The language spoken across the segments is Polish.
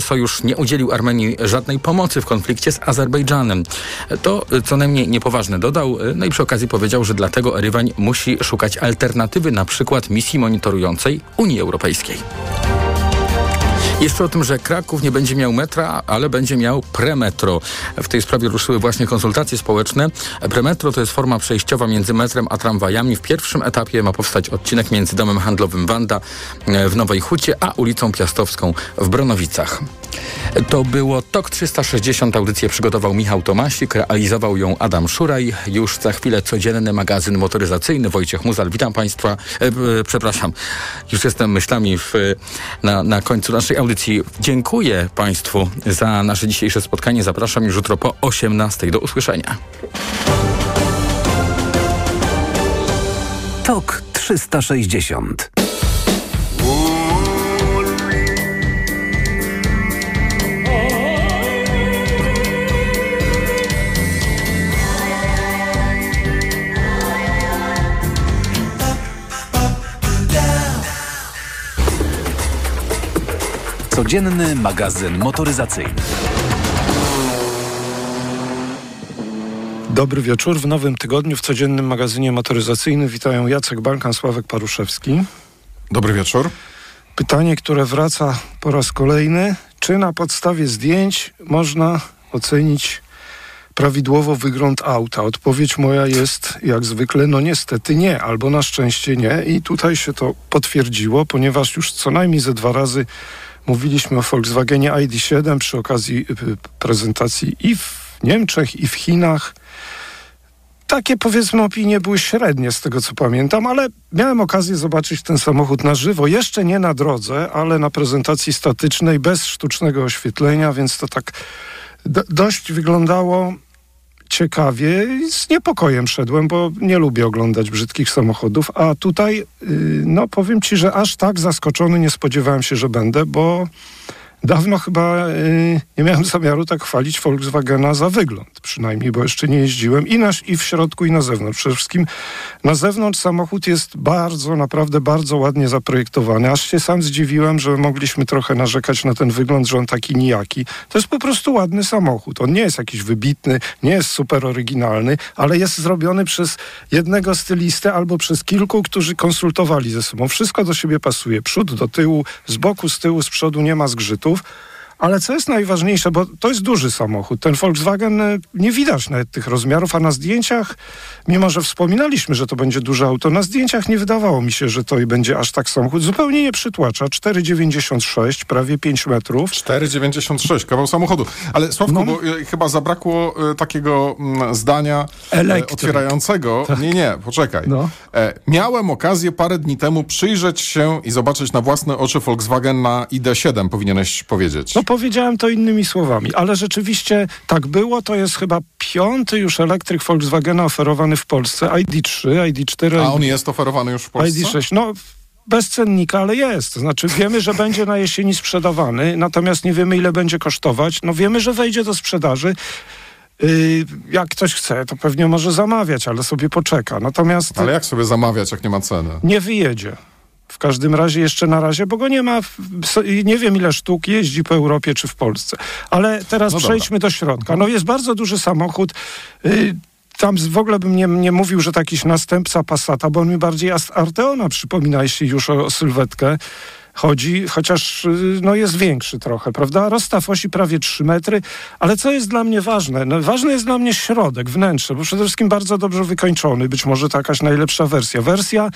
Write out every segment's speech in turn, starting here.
Sojusz nie udzielił Armenii żadnej pomocy w konflikcie z Azerbejdżanem. To co najmniej niepoważne dodał, no i przy okazji powiedział, że dlatego Erywań musi szukać alternatywy, na przykład misji monitorującej Unii Europejskiej. Jeszcze o tym, że Kraków nie będzie miał metra, ale będzie miał premetro. W tej sprawie ruszyły właśnie konsultacje społeczne. Premetro to jest forma przejściowa między metrem a tramwajami. W pierwszym etapie ma powstać odcinek między domem handlowym Wanda e, w Nowej Hucie, a ulicą Piastowską w Bronowicach. To było TOK 360. Audycję przygotował Michał Tomasik, realizował ją Adam Szuraj. Już za chwilę codzienny magazyn motoryzacyjny. Wojciech Muzal, witam Państwa. E, e, przepraszam, już jestem myślami w, na, na końcu naszej audycji. Dziękuję Państwu za nasze dzisiejsze spotkanie. Zapraszam już jutro po 18. Do usłyszenia. TOK 360 Codzienny magazyn motoryzacyjny. Dobry wieczór. W nowym tygodniu w codziennym magazynie motoryzacyjnym witają Jacek Balkan, Sławek Paruszewski. Dobry wieczór. Pytanie, które wraca po raz kolejny. Czy na podstawie zdjęć można ocenić prawidłowo wygląd auta? Odpowiedź moja jest jak zwykle, no niestety nie, albo na szczęście nie. I tutaj się to potwierdziło, ponieważ już co najmniej ze dwa razy Mówiliśmy o Volkswagenie ID7 przy okazji y, prezentacji i w Niemczech, i w Chinach. Takie powiedzmy opinie były średnie z tego co pamiętam, ale miałem okazję zobaczyć ten samochód na żywo. Jeszcze nie na drodze, ale na prezentacji statycznej bez sztucznego oświetlenia, więc to tak dość wyglądało ciekawie i z niepokojem szedłem, bo nie lubię oglądać brzydkich samochodów, a tutaj, y, no powiem ci, że aż tak zaskoczony nie spodziewałem się, że będę, bo Dawno chyba y, nie miałem zamiaru tak chwalić Volkswagena za wygląd, przynajmniej, bo jeszcze nie jeździłem i, na, i w środku, i na zewnątrz. Przede wszystkim na zewnątrz samochód jest bardzo, naprawdę bardzo ładnie zaprojektowany. Aż się sam zdziwiłem, że mogliśmy trochę narzekać na ten wygląd, że on taki nijaki. To jest po prostu ładny samochód. On nie jest jakiś wybitny, nie jest super oryginalny, ale jest zrobiony przez jednego stylistę albo przez kilku, którzy konsultowali ze sobą. Wszystko do siebie pasuje. Przód do tyłu, z boku, z tyłu, z przodu nie ma zgrzytu. polityków, Ale co jest najważniejsze, bo to jest duży samochód. Ten Volkswagen e, nie widać nawet tych rozmiarów, a na zdjęciach, mimo że wspominaliśmy, że to będzie duże auto, na zdjęciach nie wydawało mi się, że to i będzie aż tak samochód. Zupełnie nie przytłacza. 4,96, prawie 5 metrów. 4,96, kawał samochodu. Ale Sławku, no. bo y, chyba zabrakło y, takiego y, zdania otwierającego. Tak. Nie, nie, poczekaj. No. E, miałem okazję parę dni temu przyjrzeć się i zobaczyć na własne oczy Volkswagen na ID7, powinieneś powiedzieć. No powiedziałem to innymi słowami, ale rzeczywiście tak było. To jest chyba piąty już elektryk Volkswagena oferowany w Polsce. ID3, ID4. A on jest oferowany już w Polsce? ID6. No bez cennika, ale jest. Znaczy wiemy, że będzie na jesieni sprzedawany, natomiast nie wiemy ile będzie kosztować. No wiemy, że wejdzie do sprzedaży. Yy, jak ktoś chce, to pewnie może zamawiać, ale sobie poczeka. Natomiast... Ale jak sobie zamawiać, jak nie ma ceny? Nie wyjedzie. W każdym razie jeszcze na razie, bo go nie ma, nie wiem ile sztuk jeździ po Europie czy w Polsce. Ale teraz no przejdźmy do środka. No jest bardzo duży samochód. Y, tam w ogóle bym nie, nie mówił, że to jakiś następca Passata, bo on mi bardziej Arteona przypomina, jeśli już o sylwetkę chodzi, chociaż y, no, jest większy trochę, prawda? Rozstaw osi prawie 3 metry, ale co jest dla mnie ważne? No, ważny jest dla mnie środek, wnętrze, bo przede wszystkim bardzo dobrze wykończony, być może to jakaś najlepsza wersja. Wersja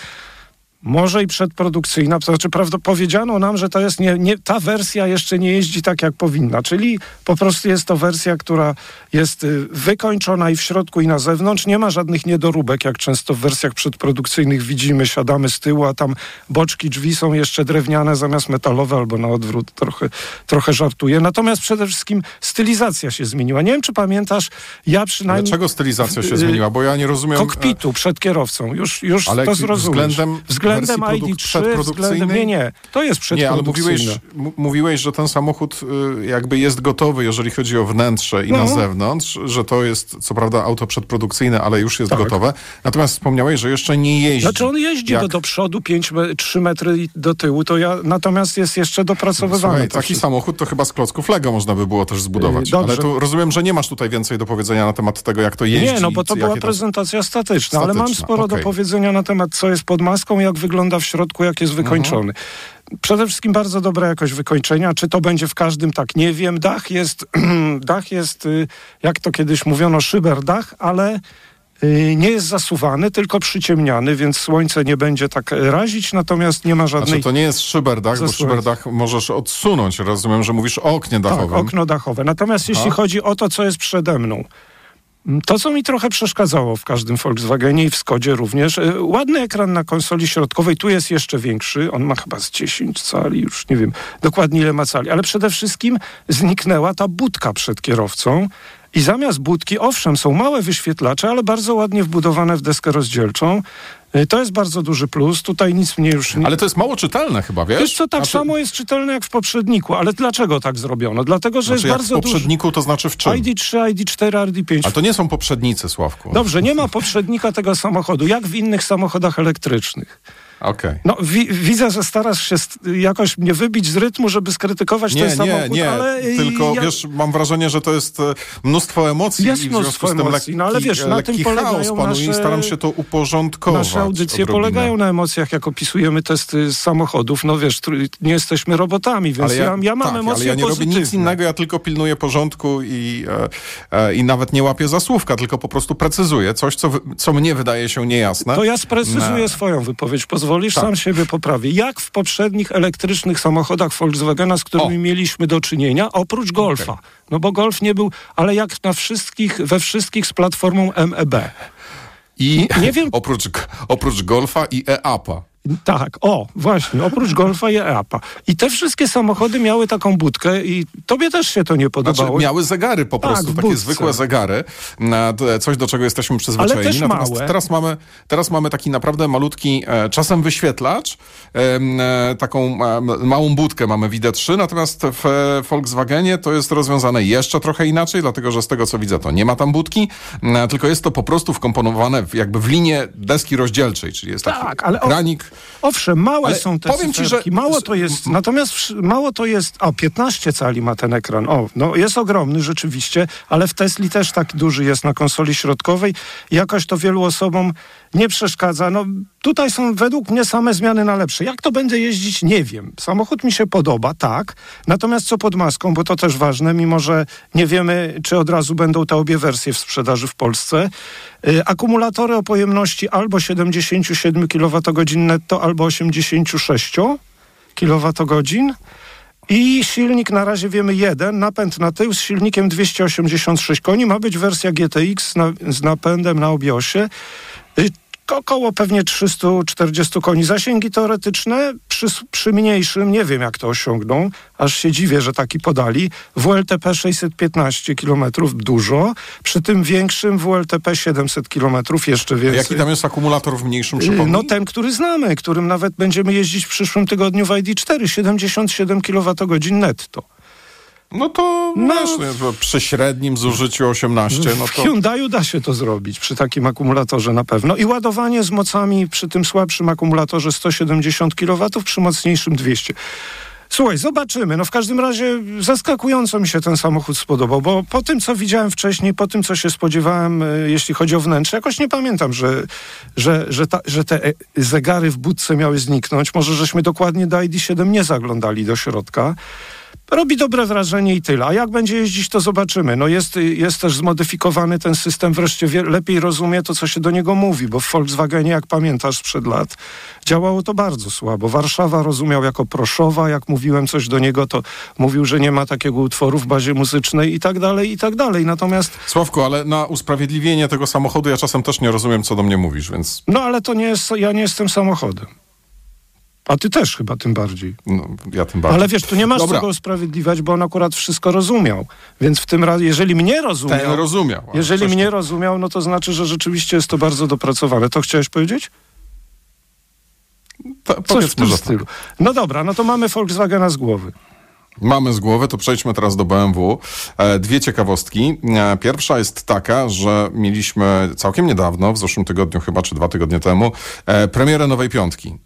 może i przedprodukcyjna, to znaczy powiedziano nam, że to jest nie, nie, ta wersja jeszcze nie jeździ tak, jak powinna, czyli po prostu jest to wersja, która jest y, wykończona i w środku i na zewnątrz, nie ma żadnych niedoróbek, jak często w wersjach przedprodukcyjnych widzimy, siadamy z tyłu, a tam boczki drzwi są jeszcze drewniane zamiast metalowe albo na odwrót, trochę, trochę żartuję. Natomiast przede wszystkim stylizacja się zmieniła. Nie wiem, czy pamiętasz, ja przynajmniej... Dlaczego stylizacja się zmieniła? Bo ja nie rozumiem... Kokpitu przed kierowcą, już, już Ale to zrozumiesz. Względem, względem względem ID3, względem, nie, nie, to jest przedprodukcyjne. Nie, ale mówiłeś, mówiłeś, że ten samochód y, jakby jest gotowy, jeżeli chodzi o wnętrze i no. na zewnątrz, że to jest co prawda auto przedprodukcyjne, ale już jest tak. gotowe. Natomiast wspomniałeś, że jeszcze nie jeździ. Znaczy on jeździ jak... do, do przodu 5, 3 metry do tyłu, to ja natomiast jest jeszcze dopracowywany. Słuchaj, taki samochód to chyba z klocków Lego można by było też zbudować. Dobrze. Ale tu rozumiem, że nie masz tutaj więcej do powiedzenia na temat tego, jak to jeździ. Nie, no bo to była prezentacja statyczna, statyczna, ale mam sporo okay. do powiedzenia na temat, co jest pod maską, jak wygląda w środku, jak jest wykończony. Mhm. Przede wszystkim bardzo dobra jakość wykończenia. Czy to będzie w każdym, tak nie wiem. Dach jest, dach jest y, jak to kiedyś mówiono, szyberdach, ale y, nie jest zasuwany, tylko przyciemniany, więc słońce nie będzie tak razić, natomiast nie ma żadnej... Znaczy to nie jest szyberdach, bo szyberdach możesz odsunąć. Rozumiem, że mówisz o oknie dachowym. Tak, okno dachowe. Natomiast Aha. jeśli chodzi o to, co jest przede mną, to, co mi trochę przeszkadzało w każdym Volkswagenie i w Skodzie również, e, ładny ekran na konsoli środkowej, tu jest jeszcze większy, on ma chyba z 10 cali, już nie wiem dokładnie ile ma cali, ale przede wszystkim zniknęła ta budka przed kierowcą. I zamiast budki, owszem, są małe wyświetlacze, ale bardzo ładnie wbudowane w deskę rozdzielczą. Y, to jest bardzo duży plus. Tutaj nic mnie już nie... Ale to jest mało czytelne chyba, wiesz? Wiesz co, tak znaczy... samo jest czytelne jak w poprzedniku. Ale dlaczego tak zrobiono? Dlatego, że znaczy, jest bardzo duży... w poprzedniku to znaczy w czym? ID3, ID4, ID5. A to nie są poprzednicy, Sławku. Dobrze, nie ma poprzednika tego samochodu, jak w innych samochodach elektrycznych. Okay. No, wi widzę, że starasz się jakoś mnie wybić z rytmu, żeby skrytykować nie, ten nie, samochód, nie. ale... Tylko, ja... wiesz, mam wrażenie, że to jest e, mnóstwo emocji jest i w związku z tym lekki, no, ale wiesz, na tym polegają nasze... i staram się to uporządkować. Nasze audycje odrobinę. polegają na emocjach, jak opisujemy testy samochodów. No wiesz, nie jesteśmy robotami, więc ja, ja, ja mam tak, emocje ale ja nie pozytywne. robię nic innego, ja tylko pilnuję porządku i, e, e, i nawet nie łapię za słówka, tylko po prostu precyzuję coś, co, co mnie wydaje się niejasne. To ja sprecyzuję no. swoją wypowiedź. Pozwolisz? Tak. Sam siebie poprawię. Jak w poprzednich elektrycznych samochodach Volkswagena, z którymi o. mieliśmy do czynienia, oprócz Golfa. Okay. No bo Golf nie był, ale jak na wszystkich, we wszystkich z platformą MEB. I nie wiem. oprócz, oprócz Golfa i EAPA. Tak, o, właśnie, oprócz Golfa i EAPA. I te wszystkie samochody miały taką budkę i tobie też się to nie podobało. Znaczy, miały zegary po tak, prostu, tak, takie zwykłe zegary, coś do czego jesteśmy przyzwyczajeni. Ale też Natomiast małe. teraz mamy, teraz mamy taki naprawdę malutki, e, czasem wyświetlacz, e, taką e, małą budkę mamy w 3 natomiast w Volkswagenie to jest rozwiązane jeszcze trochę inaczej, dlatego że z tego co widzę to nie ma tam budki, tylko jest to po prostu wkomponowane jakby w linię deski rozdzielczej, czyli jest taki tak, ale kranik Owszem, małe Ale są te powiem ci, że mało to jest, natomiast mało to jest, o 15 cali ma ten ekran, o, no jest ogromny rzeczywiście, ale w Tesli też tak duży jest na konsoli środkowej, jakoś to wielu osobom nie przeszkadza. No tutaj są według mnie same zmiany na lepsze. Jak to będę jeździć, nie wiem. Samochód mi się podoba, tak, natomiast co pod maską, bo to też ważne, mimo że nie wiemy, czy od razu będą te obie wersje w sprzedaży w Polsce. Y, akumulatory o pojemności albo 77 kWh netto, albo 86 kWh. I silnik na razie wiemy jeden, napęd na tył z silnikiem 286 koni. Ma być wersja GTX z, na, z napędem na obiosie. Y, około pewnie 340 koni. Zasięgi teoretyczne przy, przy, mniejszym, nie wiem jak to osiągną, aż się dziwię, że taki podali. WLTP 615 km dużo, przy tym większym WLTP 700 km jeszcze więcej. A jaki tam jest akumulator w mniejszym przypomnij? No ten, który znamy, którym nawet będziemy jeździć w przyszłym tygodniu w ID4, 77 kWh netto. No to no, wiesz, przy średnim zużyciu 18. No to... W Hyundaiu da się to zrobić przy takim akumulatorze na pewno. I ładowanie z mocami przy tym słabszym akumulatorze 170 kW, przy mocniejszym 200. Słuchaj, zobaczymy. No w każdym razie zaskakująco mi się ten samochód spodobał, bo po tym, co widziałem wcześniej, po tym, co się spodziewałem, e, jeśli chodzi o wnętrze, jakoś nie pamiętam, że, że, że, ta, że te e, zegary w budce miały zniknąć. Może żeśmy dokładnie do ID7 nie zaglądali do środka. Robi dobre wrażenie i tyle. A jak będzie jeździć, to zobaczymy. No jest, jest też zmodyfikowany ten system, wreszcie wie, lepiej rozumie to, co się do niego mówi, bo w Volkswagenie, jak pamiętasz sprzed lat, działało to bardzo słabo. Warszawa rozumiał jako proszowa, jak mówiłem coś do niego, to mówił, że nie ma takiego utworu w bazie muzycznej i tak dalej, i tak dalej. Natomiast... Sławku, ale na usprawiedliwienie tego samochodu ja czasem też nie rozumiem, co do mnie mówisz, więc... No ale to nie jest, ja nie jestem samochodem. A ty też chyba tym bardziej. No, ja tym bardziej. Ale wiesz, tu nie masz Dobra. czego usprawiedliwiać, bo on akurat wszystko rozumiał. Więc w tym razie, jeżeli mnie rozumiał... Ten rozumiał. Jeżeli mnie rozumiał, no to znaczy, że rzeczywiście jest to bardzo dopracowane. To chciałeś powiedzieć? To, Coś w tym stylu. Tak. No dobra, no to mamy Volkswagena z głowy mamy z głowy, to przejdźmy teraz do BMW. E, dwie ciekawostki. E, pierwsza jest taka, że mieliśmy całkiem niedawno, w zeszłym tygodniu chyba, czy dwa tygodnie temu, e, premierę nowej piątki.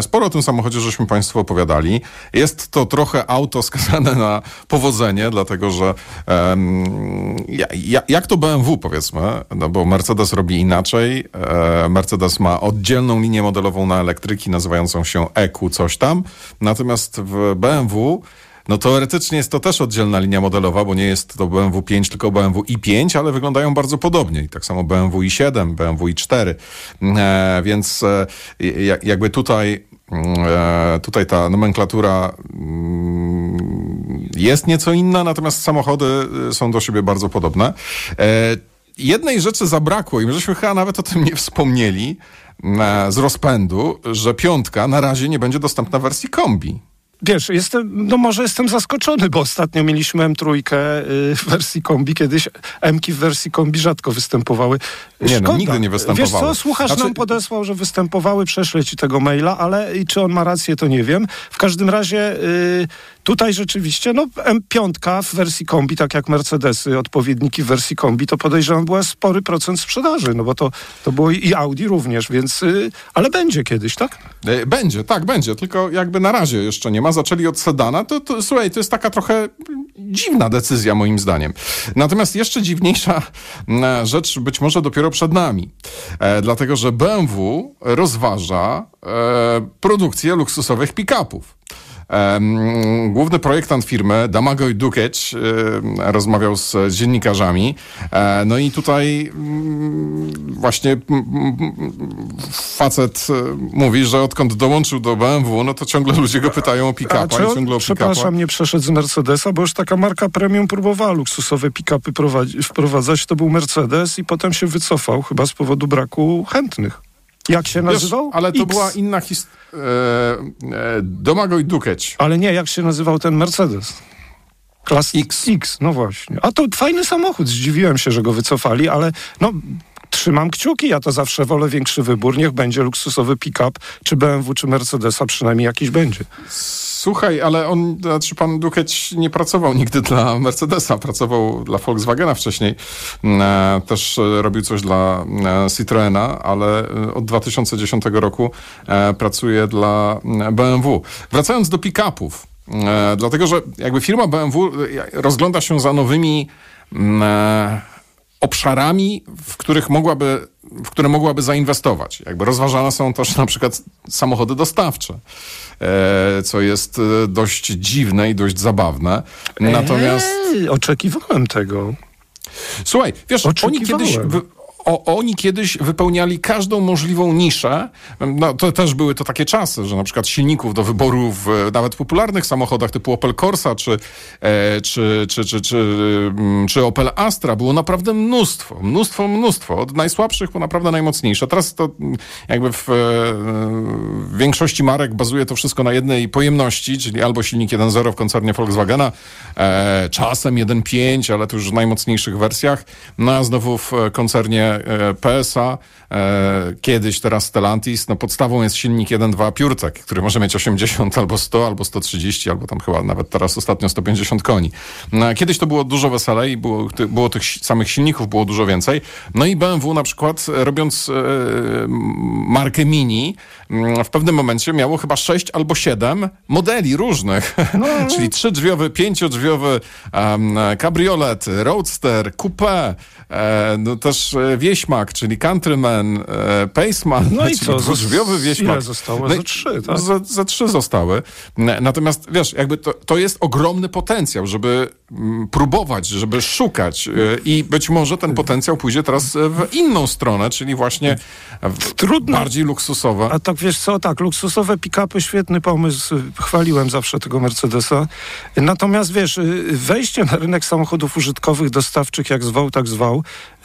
Sporo o tym samochodzie żeśmy Państwu opowiadali. Jest to trochę auto skazane na powodzenie, dlatego że jak to BMW powiedzmy, no bo Mercedes robi inaczej. Mercedes ma oddzielną linię modelową na elektryki nazywającą się EQ coś tam. Natomiast w BMW no teoretycznie jest to też oddzielna linia modelowa, bo nie jest to BMW 5, tylko BMW i5, ale wyglądają bardzo podobnie. I tak samo BMW i7, BMW i4. E, więc e, jakby tutaj e, tutaj ta nomenklatura mm, jest nieco inna, natomiast samochody e, są do siebie bardzo podobne. E, jednej rzeczy zabrakło i my żeśmy chyba nawet o tym nie wspomnieli e, z rozpędu, że piątka na razie nie będzie dostępna w wersji kombi. Wiesz, jestem, no może jestem zaskoczony, bo ostatnio mieliśmy M3 y, w wersji kombi, kiedyś M-ki w wersji kombi rzadko występowały. Nie, no, nigdy nie występowały. Wiesz co, słuchacz znaczy... nam podesłał, że występowały, prześlę ci tego maila, ale i czy on ma rację, to nie wiem. W każdym razie y, tutaj rzeczywiście, no M5 w wersji kombi, tak jak Mercedesy, odpowiedniki w wersji kombi, to podejrzewam była spory procent sprzedaży, no bo to, to było i Audi również, więc, y, ale będzie kiedyś, tak? E, będzie, tak, będzie, tylko jakby na razie jeszcze nie ma. Zaczęli od sedana, to, to słuchaj, to jest taka trochę dziwna decyzja moim zdaniem. Natomiast jeszcze dziwniejsza mm, rzecz być może dopiero przed nami. E, dlatego, że BMW rozważa e, produkcję luksusowych pick-upów. Główny projektant firmy, Damagoj Dukieć, rozmawiał z dziennikarzami. E, no i tutaj mm, właśnie facet e, mówi, że odkąd dołączył do BMW, no to ciągle ludzie go pytają o pick-upa i ciągle o Przepraszam, nie przeszedł z Mercedesa, bo już taka marka premium próbowała luksusowe pick-upy wprowadzać. To był Mercedes i potem się wycofał chyba z powodu braku chętnych. Jak się nazywał? Wiesz, ale to X. była inna historia. E, e, Domagoj Dukeć. Ale nie, jak się nazywał ten Mercedes? Klas X. X, no właśnie. A to fajny samochód. Zdziwiłem się, że go wycofali, ale no trzymam kciuki, ja to zawsze wolę większy wybór. Niech będzie luksusowy pick-up, czy BMW, czy Mercedesa, przynajmniej jakiś będzie. Słuchaj, ale on, znaczy pan Dukeć nie pracował nigdy dla Mercedesa, pracował dla Volkswagena wcześniej. Mm, e, też e, robił coś dla e, Citroena, ale od 2010 roku pracuje dla BMW. Wracając do pick-upów, dlatego że jakby firma BMW rozgląda się za nowymi mm, obszarami, w których mogłaby, w które mogłaby zainwestować. Jakby rozważane są też na przykład samochody dostawcze, e, co jest e, dość dziwne i dość zabawne. Natomiast... Eee, oczekiwałem tego. Słuchaj, wiesz, oni kiedyś o, oni kiedyś wypełniali każdą możliwą niszę. No, to też były to takie czasy, że na przykład silników do wyboru w nawet popularnych samochodach typu Opel Corsa czy, e, czy, czy, czy, czy, mm, czy Opel Astra było naprawdę mnóstwo, mnóstwo, mnóstwo. Od najsłabszych po naprawdę najmocniejsze. Teraz to mm, jakby w, e, w większości marek bazuje to wszystko na jednej pojemności, czyli albo silnik 1.0 w koncernie Volkswagena, e, czasem 1.5, ale to już w najmocniejszych wersjach, no a znowu w koncernie PSA, e, kiedyś, teraz Stellantis, no podstawą jest silnik 1.2 PureTech, który może mieć 80 albo 100, albo 130, albo tam chyba nawet teraz ostatnio 150 koni. No, kiedyś to było dużo weselej, było, było tych samych silników, było dużo więcej. No i BMW na przykład robiąc e, markę Mini, mm, w pewnym momencie miało chyba 6 albo 7 modeli różnych, no. czyli trzydrzwiowy, pięciodrzwiowy um, kabriolet, roadster, coupé, e, no też e, wieśmak, czyli countryman, e, paceman, no i co, dwudrzwiowy wieśmak. Ile zostało? No za trzy, tak? Za, za trzy zostały. Natomiast wiesz, jakby to, to jest ogromny potencjał, żeby m, próbować, żeby szukać e, i być może ten potencjał pójdzie teraz w inną stronę, czyli właśnie w Trudno. bardziej luksusowe. A tak wiesz co, tak, luksusowe pick-upy, świetny pomysł, chwaliłem zawsze tego Mercedesa. Natomiast wiesz, wejście na rynek samochodów użytkowych, dostawczych, jak zwał, tak zwał,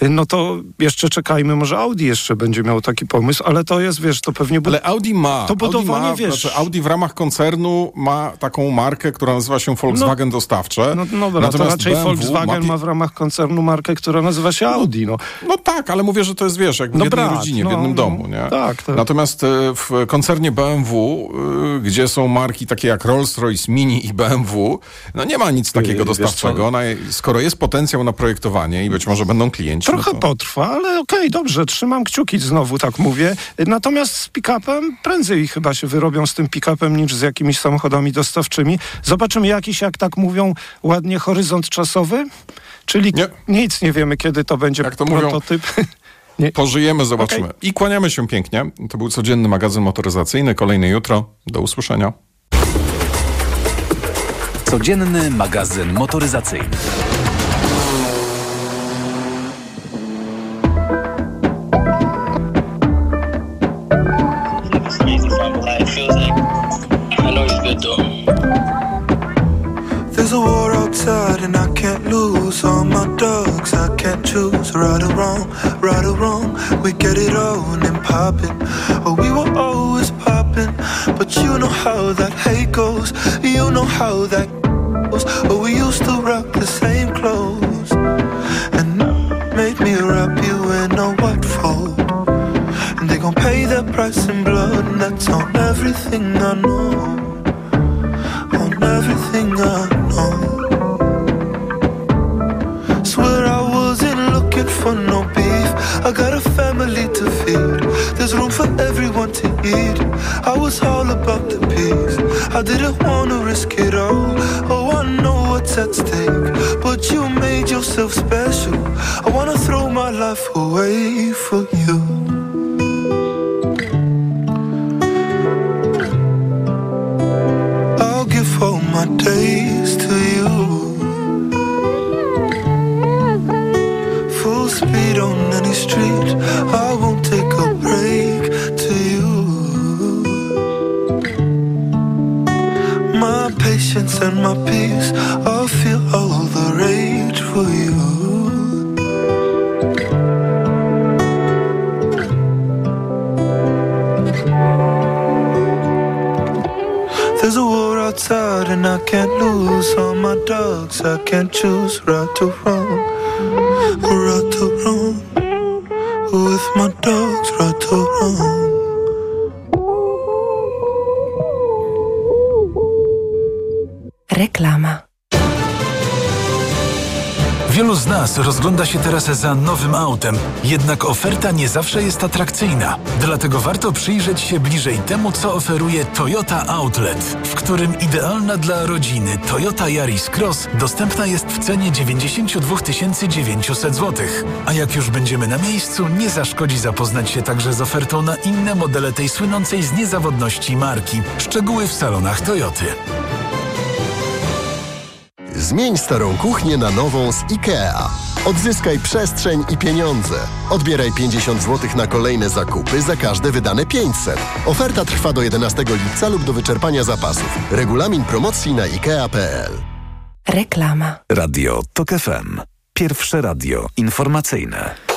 no to jeszcze czekajmy, może Audi jeszcze będzie miał taki pomysł, ale to jest, wiesz, to pewnie... Ale Audi ma. To budowanie, Audi ma, wiesz... Znaczy Audi w ramach koncernu ma taką markę, która nazywa się Volkswagen no, Dostawcze. No, no dobra, Natomiast to raczej BMW Volkswagen ma... ma... w ramach koncernu markę, która nazywa się Audi. No, no tak, ale mówię, że to jest, wiesz, jak w no jednej brat, rodzinie, no, w jednym no, domu, nie? Tak, tak. Natomiast e, w koncernie BMW, e, gdzie są marki takie jak Rolls-Royce, Mini i BMW, no nie ma nic takiego dostawczego. Ona, skoro jest potencjał na projektowanie i być może będą klienci. Trochę no to... potrwa, ale okej, okay, dobrze, trzymam kciuki, znowu tak mówię. Natomiast z pick-upem prędzej chyba się wyrobią z tym pick-upem niż z jakimiś samochodami dostawczymi. Zobaczymy jakiś, jak tak mówią, ładnie horyzont czasowy, czyli nie. nic nie wiemy, kiedy to będzie jak to prototyp. Mówią, nie. Pożyjemy, zobaczymy. Okay. I kłaniamy się pięknie. To był codzienny magazyn motoryzacyjny. Kolejny jutro. Do usłyszenia. Codzienny magazyn motoryzacyjny. Right or wrong. We get it on and popping. Oh, we were always popping, but you know how that hate goes. You know how that goes. Oh, we used to rock the same clothes, and made me wrap you in a white fold. And they gon' pay that price in blood, and that's on everything I know on everything I There's room for everyone to eat. I was all about the peace. I didn't wanna risk it all. Oh, I know what's at stake. But you made yourself special. I wanna throw my life away for you. Outside and I can't lose all my dogs. I can't choose right or wrong, right to wrong. With my dogs, nas rozgląda się teraz za nowym autem, jednak oferta nie zawsze jest atrakcyjna. Dlatego warto przyjrzeć się bliżej temu, co oferuje Toyota Outlet, w którym idealna dla rodziny Toyota Yaris Cross dostępna jest w cenie 92 900 zł. A jak już będziemy na miejscu, nie zaszkodzi zapoznać się także z ofertą na inne modele tej słynącej z niezawodności marki. Szczegóły w salonach Toyoty. Zmień starą kuchnię na nową z IKEA. Odzyskaj przestrzeń i pieniądze. Odbieraj 50 zł na kolejne zakupy za każde wydane 500. Oferta trwa do 11 lipca lub do wyczerpania zapasów. Regulamin promocji na IKEA.pl. Reklama. Radio TOK FM. Pierwsze radio informacyjne.